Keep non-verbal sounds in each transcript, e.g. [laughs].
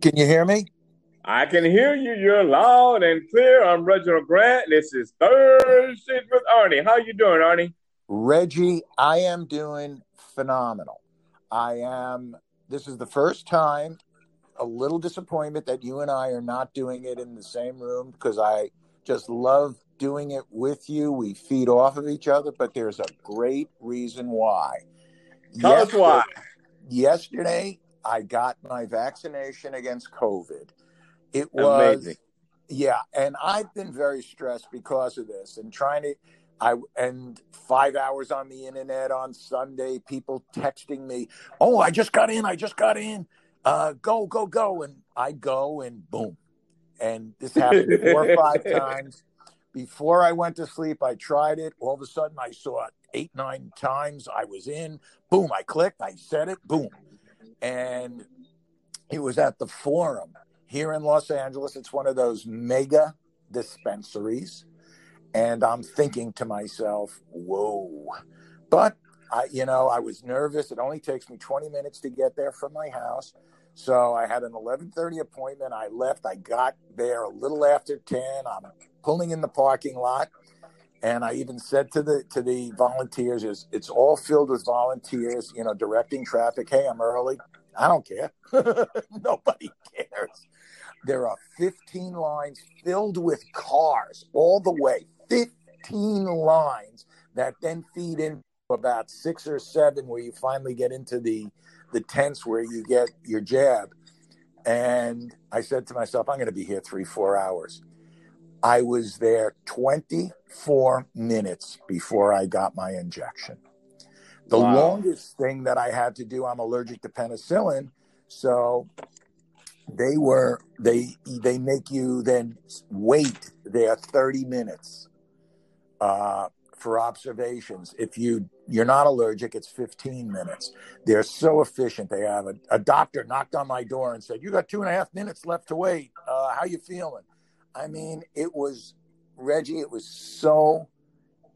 Can you hear me? I can hear you. You're loud and clear. I'm Reginald Grant. This is Thursdays with Arnie. How you doing, Arnie? Reggie, I am doing phenomenal. I am. This is the first time. A little disappointment that you and I are not doing it in the same room because I just love doing it with you. We feed off of each other, but there's a great reason why. Tell yesterday, us why. Yesterday, I got my vaccination against COVID. It was amazing. Yeah, and I've been very stressed because of this and trying to I and 5 hours on the internet on Sunday people texting me, "Oh, I just got in. I just got in. Uh go, go, go." And I go and boom. And this happened four or five [laughs] times. Before I went to sleep, I tried it. All of a sudden, I saw it eight, nine times. I was in. Boom, I clicked. I said it. Boom and he was at the Forum here in Los Angeles. It's one of those mega dispensaries. And I'm thinking to myself, whoa. But I, you know, I was nervous. It only takes me 20 minutes to get there from my house. So I had an 11:30 appointment. I left. I got there a little after 10. I'm pulling in the parking lot, and I even said to the to the volunteers, "Is it's all filled with volunteers, you know, directing traffic. Hey, I'm early. I don't care. [laughs] Nobody cares. There are 15 lines filled with cars all the way. 15 lines that then feed in about six or seven where you finally get into the the tents where you get your jab. And I said to myself, I'm going to be here three, four hours. I was there 24 minutes before I got my injection. The wow. longest thing that I had to do, I'm allergic to penicillin, so they were they they make you then wait there 30 minutes uh, for observations. If you you're not allergic, it's 15 minutes. They're so efficient. They have a, a doctor knocked on my door and said, "You got two and a half minutes left to wait. Uh, how you feeling?" I mean, it was Reggie. It was so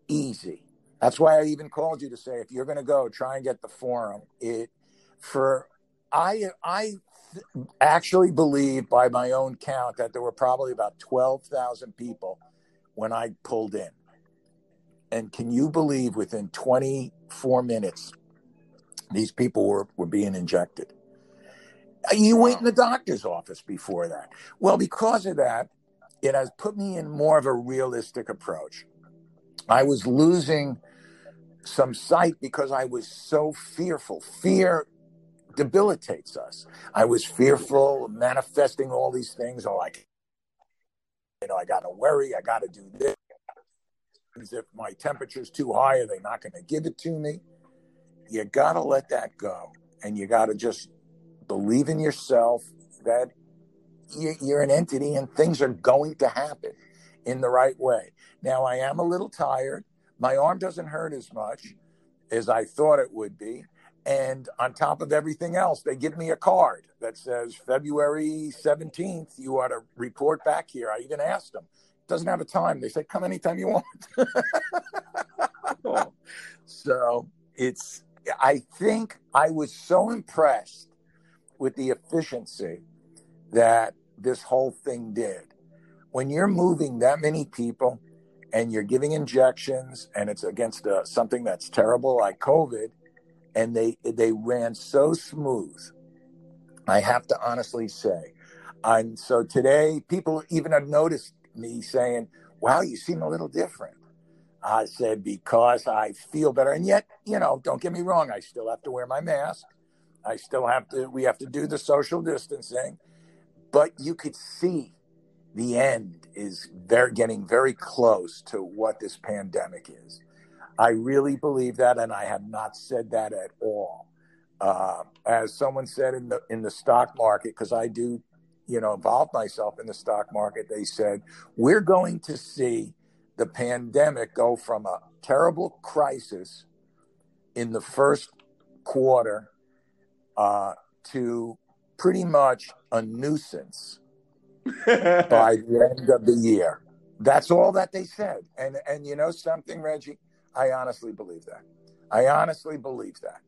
easy. That's why I even called you to say if you're going to go, try and get the forum. It for I I actually believe by my own count that there were probably about 12,000 people when I pulled in. And can you believe within 24 minutes these people were, were being injected? You wait in the doctor's office before that. Well, because of that, it has put me in more of a realistic approach. I was losing some sight because I was so fearful. Fear debilitates us. I was fearful, manifesting all these things. Oh, like, you know, I got to worry. I got to do this. If my temperature's too high, are they not going to give it to me? You got to let that go. And you got to just believe in yourself that you're an entity and things are going to happen in the right way. Now, I am a little tired. My arm doesn't hurt as much as I thought it would be. And on top of everything else, they give me a card that says February 17th, you ought to report back here. I even asked them. Doesn't have a time. They say, come anytime you want. [laughs] so it's, I think I was so impressed with the efficiency that this whole thing did. When you're moving that many people and you're giving injections and it's against uh, something that's terrible like COVID, and they they ran so smooth. I have to honestly say, and so today people even have noticed me saying, "Wow, you seem a little different." I said because I feel better, and yet you know, don't get me wrong, I still have to wear my mask. I still have to. We have to do the social distancing, but you could see the end is very getting very close to what this pandemic is. I really believe that, and I have not said that at all. Uh, as someone said in the in the stock market, because I do, you know, involve myself in the stock market, they said we're going to see the pandemic go from a terrible crisis in the first quarter uh, to pretty much a nuisance [laughs] by the end of the year. That's all that they said. And and you know something, Reggie? I honestly believe that. I honestly believe that.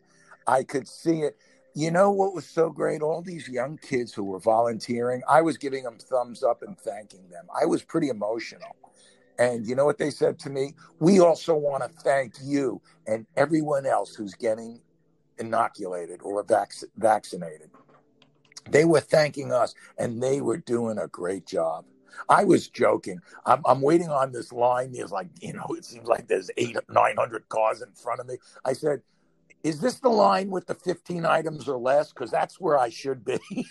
I could see it. you know what was so great? All these young kids who were volunteering, I was giving them thumbs up and thanking them. I was pretty emotional. And you know what they said to me? We also want to thank you and everyone else who's getting inoculated or vac- vaccinated. They were thanking us and they were doing a great job. I was joking. I'm, I'm waiting on this line. There's like, you know, it seems like there's eight, 900 cars in front of me. I said, is this the line with the 15 items or less? Because that's where I should be. [laughs]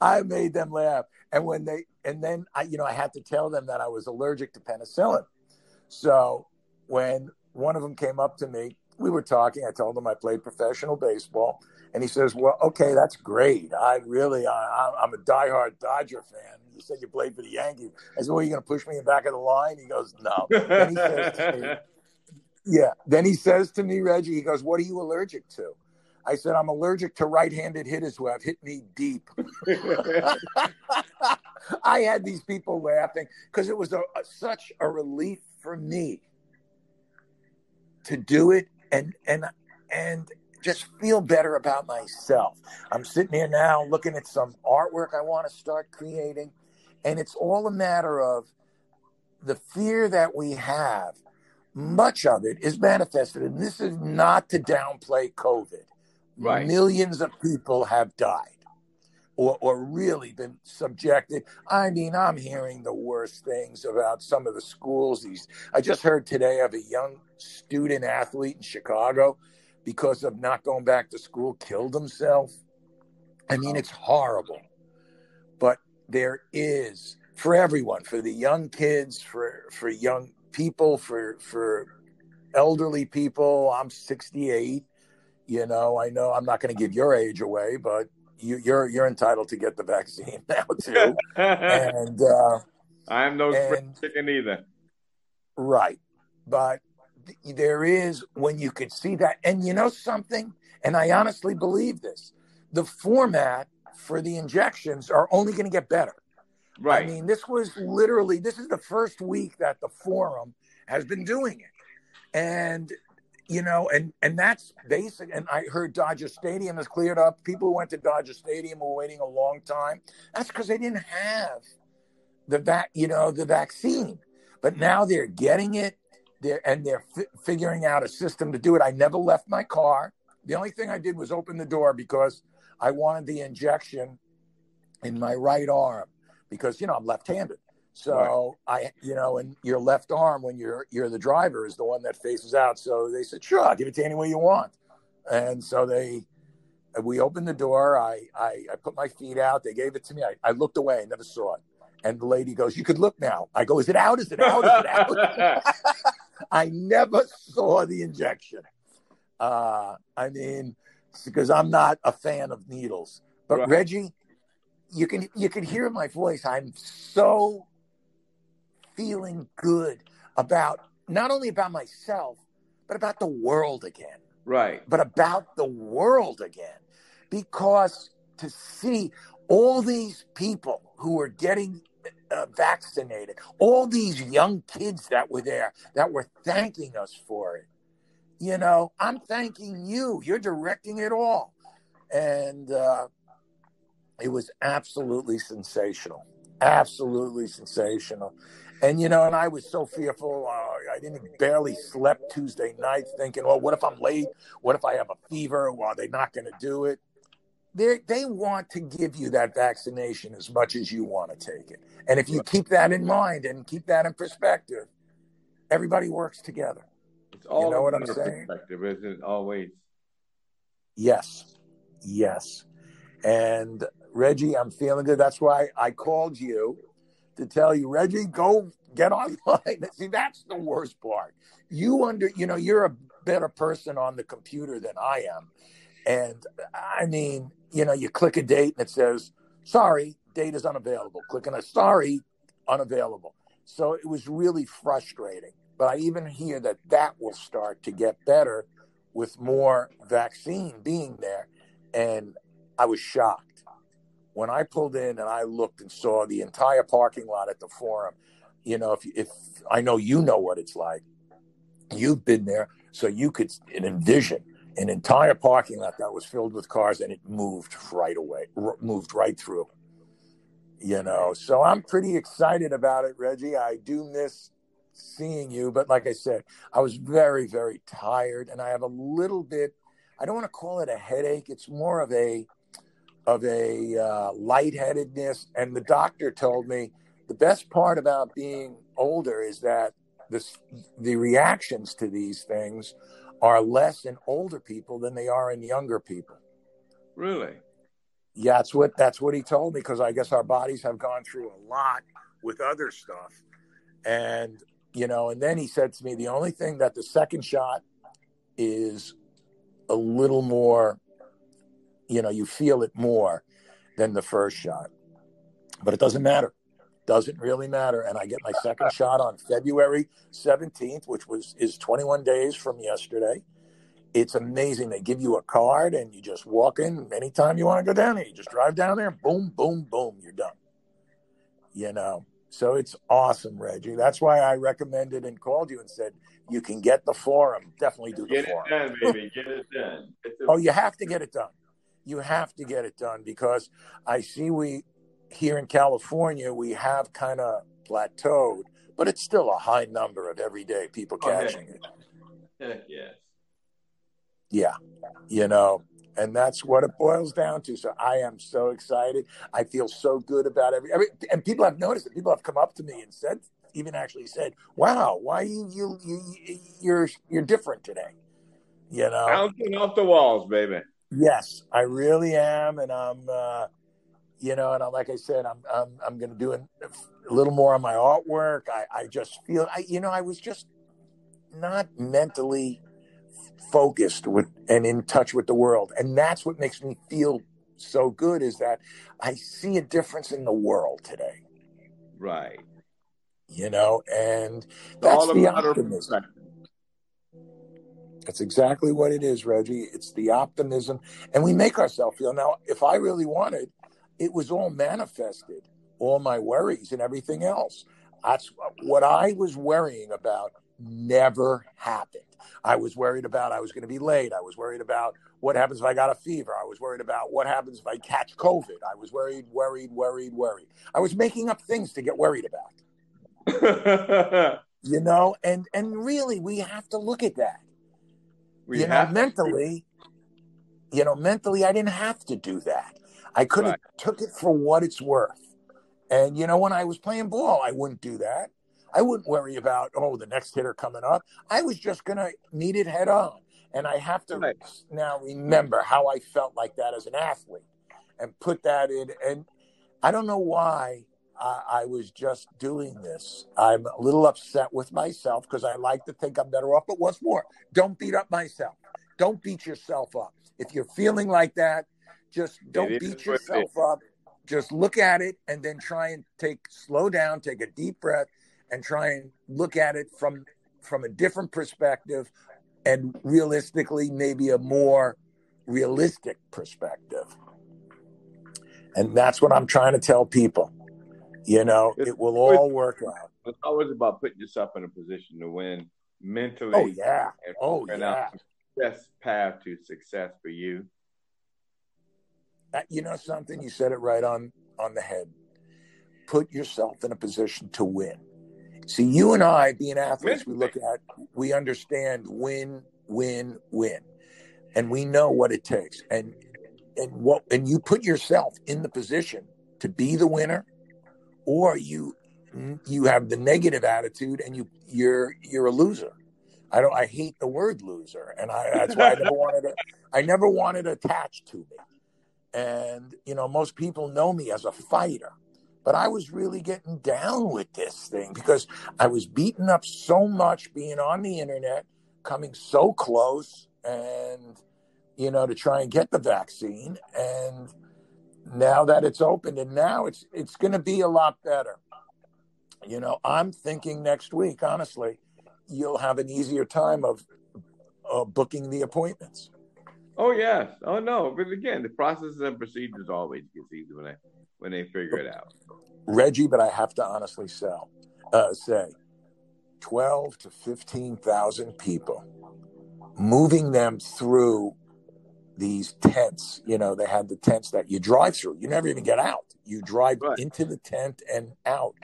I made them laugh. And when they, and then I, you know, I had to tell them that I was allergic to penicillin. So when one of them came up to me, we were talking. I told him I played professional baseball. And he says, Well, okay, that's great. I really, I, I'm a diehard Dodger fan. You said you played for the Yankees. I said, Well, are you going to push me in the back of the line? He goes, No. Then he says to me, [laughs] yeah. Then he says to me, Reggie, he goes, What are you allergic to? I said, I'm allergic to right handed hitters who have hit me deep. [laughs] I had these people laughing because it was a, a, such a relief for me to do it and and and just feel better about myself. I'm sitting here now looking at some artwork I want to start creating, and it's all a matter of the fear that we have much of it is manifested. And this is not to downplay COVID. Right. Millions of people have died or, or really been subjected. I mean, I'm hearing the worst things about some of the schools. These I just heard today of a young student athlete in Chicago because of not going back to school killed himself. I mean, it's horrible. But there is for everyone, for the young kids, for for young people for for elderly people. I'm 68. You know, I know I'm not going to give your age away, but you, are you're, you're entitled to get the vaccine [laughs] now too. [laughs] and uh, I'm no and, chicken either. Right, but there is when you could see that, and you know something, and I honestly believe this: the format for the injections are only going to get better. Right. I mean, this was literally this is the first week that the forum has been doing it, and you know, and and that's basic. And I heard Dodger Stadium has cleared up. People who went to Dodger Stadium were waiting a long time. That's because they didn't have the vac, you know, the vaccine. But mm-hmm. now they're getting it. They're and they're fi- figuring out a system to do it. I never left my car. The only thing I did was open the door because I wanted the injection in my right arm because you know I'm left-handed. So right. I, you know, and your left arm when you're you're the driver is the one that faces out. So they said, sure, I'll give it to any way you want. And so they, we opened the door. I I, I put my feet out. They gave it to me. I, I looked away. I never saw it. And the lady goes, "You could look now." I go, "Is it out? Is it out? Is it [laughs] out?" [laughs] I never saw the injection. Uh, I mean, because I'm not a fan of needles. But right. Reggie, you can you can hear my voice. I'm so feeling good about not only about myself, but about the world again. Right. But about the world again. Because to see all these people who were getting uh, vaccinated, all these young kids that were there that were thanking us for it. You know, I'm thanking you. You're directing it all. And uh, it was absolutely sensational. Absolutely sensational. And, you know, and I was so fearful. Uh, I didn't barely slept Tuesday night thinking, well, what if I'm late? What if I have a fever? Well, are they not going to do it? They they want to give you that vaccination as much as you want to take it. And if you keep that in mind and keep that in perspective, everybody works together. It's all you know what I'm saying? Perspective, isn't it? Always. Yes. Yes. And Reggie, I'm feeling good. That's why I called you to tell you, Reggie, go get online. [laughs] See, that's the worst part. You under, you know, you're a better person on the computer than I am. And I mean, you know, you click a date and it says, sorry, date is unavailable. Clicking a sorry, unavailable. So it was really frustrating. But I even hear that that will start to get better with more vaccine being there. And I was shocked when I pulled in and I looked and saw the entire parking lot at the forum, you know, if if I know you know what it's like, you've been there. So you could envision an entire parking lot that was filled with cars and it moved right away, moved right through. You know, so I'm pretty excited about it, Reggie. I do miss seeing you, but like I said, I was very, very tired and I have a little bit, I don't want to call it a headache. It's more of a, of a uh, lightheadedness. And the doctor told me the best part about being older is that this, the reactions to these things are less in older people than they are in younger people. Really? Yeah, that's what that's what he told me because I guess our bodies have gone through a lot with other stuff. And you know, and then he said to me the only thing that the second shot is a little more you know, you feel it more than the first shot. But it doesn't matter doesn't really matter. And I get my second [laughs] shot on February 17th, which was is 21 days from yesterday. It's amazing. They give you a card and you just walk in anytime you want to go down there. You just drive down there, boom, boom, boom, you're done. You know, so it's awesome, Reggie. That's why I recommended and called you and said you can get the forum. Definitely do the get forum. Get it done, baby. Get it done. [laughs] oh, you have to get it done. You have to get it done because I see we here in California, we have kind of plateaued, but it's still a high number of everyday people catching oh, heck. it. yes. Yeah. You know, and that's what it boils down to. So I am so excited. I feel so good about every, every and people have noticed it. People have come up to me and said, even actually said, "Wow, why you you, you you're you're different today." You know, bouncing off the walls, baby. Yes, I really am, and I'm. uh you know, and I, like I said, I'm I'm I'm going to do a, a little more on my artwork. I I just feel, I you know, I was just not mentally focused with and in touch with the world, and that's what makes me feel so good. Is that I see a difference in the world today. Right. You know, and that's the optimism. That's exactly what it is, Reggie. It's the optimism, and we make ourselves feel. Now, if I really wanted, it was all manifested, all my worries and everything else. That's what I was worrying about never happened. I was worried about I was going to be late. I was worried about what happens if I got a fever. I was worried about what happens if I catch COVID. I was worried, worried, worried, worried. I was making up things to get worried about. [laughs] you know, and and really we have to look at that. We you know, mentally, you know, mentally I didn't have to do that. I could have right. took it for what it's worth. And you know, when I was playing ball, I wouldn't do that. I wouldn't worry about oh the next hitter coming up. I was just gonna meet it head on. And I have to right. now remember how I felt like that as an athlete and put that in. And I don't know why I, I was just doing this. I'm a little upset with myself because I like to think I'm better off. But once more, don't beat up myself. Don't beat yourself up. If you're feeling like that, just don't beat yourself up. Just look at it and then try and take slow down, take a deep breath, and try and look at it from from a different perspective and realistically maybe a more realistic perspective. And that's what I'm trying to tell people. You know, it will all work out. It's always about putting yourself in a position to win mentally. Oh yeah. oh yeah. Best path to success for you you know something? You said it right on on the head. Put yourself in a position to win. See, you and I, being athletes, we look at, we understand win, win, win, and we know what it takes. And and what and you put yourself in the position to be the winner, or you mm-hmm. you have the negative attitude and you you're you're a loser. I don't. I hate the word loser, and I, that's why I never [laughs] wanted to. I never wanted attached to me. And, you know, most people know me as a fighter, but I was really getting down with this thing because I was beaten up so much being on the internet, coming so close and, you know, to try and get the vaccine. And now that it's opened and now it's, it's going to be a lot better. You know, I'm thinking next week, honestly, you'll have an easier time of uh, booking the appointments. Oh yes. Oh no. But again, the processes and procedures always gets easier when they when they figure it out. Reggie, but I have to honestly sell, uh, say, twelve to fifteen thousand people moving them through these tents. You know, they had the tents that you drive through. You never even get out. You drive Right. into the tent and out.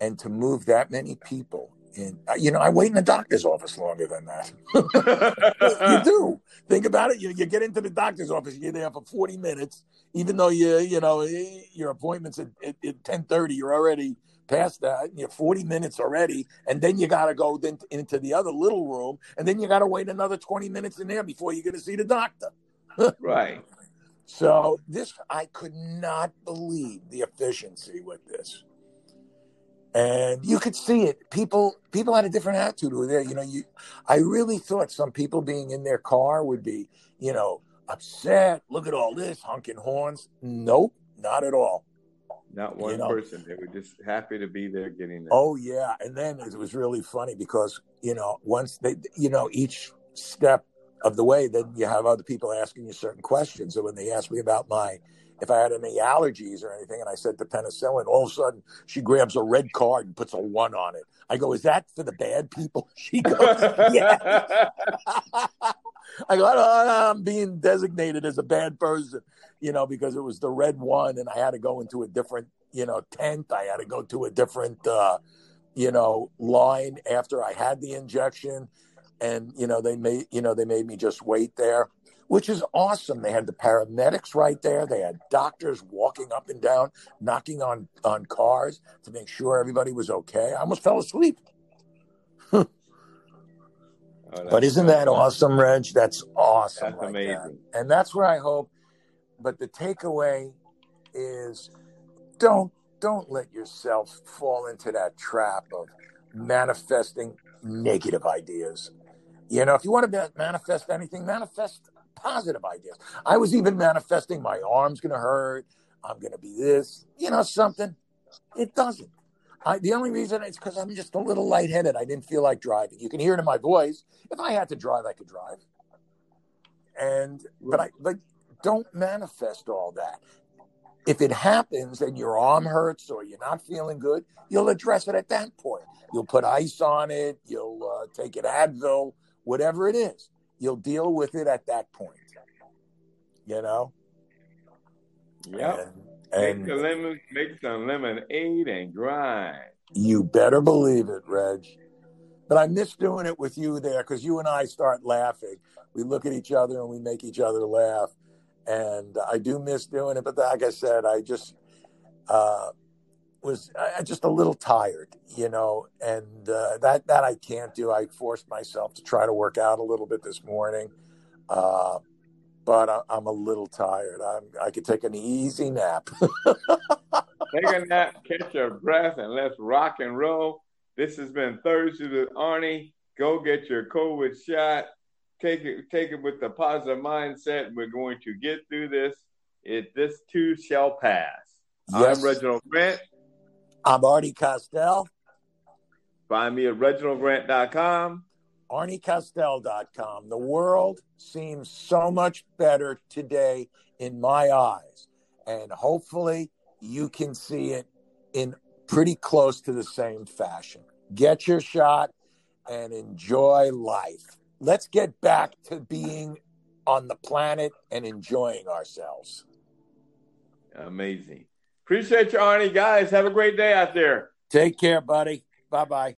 And to move that many people in, uh, you know, I wait in the doctor's office longer than that. [laughs] you do. Think about it. You, you get into the doctor's office, you're there for 40 minutes, even though you, you know, eh, your appointment's at, at, at 1030, you're already past that. You're 40 minutes already. And then you got to go then into the other little room. And then you got to wait another 20 minutes in there before you're going to see the doctor. [laughs] right. So this, I could not believe the efficiency with this. And you could see it. People, people had a different attitude over there. You know, you, I really thought some people being in their car would be, you know, upset. Look at all this honking horns. Nope, not at all. Not one You know. person. They were just happy to be there getting there. Oh yeah, and then it was really funny because you know once they, you know, each step of the way, then you have other people asking you certain questions. So when they asked me about my, if I had any allergies or anything, and I said the penicillin, all of a sudden she grabs a red card and puts a one on it. I go, is that for the bad people? [laughs] She goes, yeah. [laughs] I go, "Oh, I'm being designated as a bad person, you know, because it was the red one, and I had to go into a different, you know, tent. I had to go to a different, uh, you know, line after I had the injection, and you know, they made, you know, they made me just wait there, which is awesome. They had the paramedics right there. They had doctors walking up and down, knocking on on cars to make sure everybody was okay. I almost fell asleep. [laughs] Oh, But isn't that awesome, Reg? That's awesome. That's like that. amazing. And that's where I hope. But the takeaway is don't don't let yourself fall into that trap of manifesting negative ideas. You know, if you want to manifest anything, manifest positive ideas. I was even manifesting my arm's going to hurt. I'm going to be this. You know, something. It doesn't. I, the only reason is because I'm just a little lightheaded. I didn't feel like driving. You can hear it in my voice. If I had to drive, I could drive. And but I but don't manifest all that. If it happens and your arm hurts or you're not feeling good, you'll address it at that point. You'll put ice on it. You'll uh, take an Advil, whatever it is. You'll deal with it at that point. You know. Yeah. And, Make, the lemon, make some lemonade and grind. You better believe it, Reg. But I miss doing it with you there because you and I start laughing. We look at each other and we make each other laugh. And I do miss doing it. But like I said, I just uh, was I, just a little tired, you know, and uh, that that I can't do. I forced myself to try to work out a little bit this morning, uh, but I, I'm a little tired. I'm, I could take an easy nap. [laughs] Take a nap, catch your breath, and let's rock and roll. This has been Thursday with Arnie. Go get your COVID shot. Take it, take it with the positive mindset. We're going to get through this. It this too shall pass. Yes. I'm Reginald Grant. I'm Arnie Costel. Find me at reginaldgrant.com. ArnieCostel.com. The world seems so much better today in my eyes. And hopefully you can see it in pretty close to the same fashion. Get your shot and enjoy life. Let's get back to being on the planet and enjoying ourselves. Amazing. Appreciate you, Arnie. Guys, have a great day out there. Take care, buddy. Bye bye.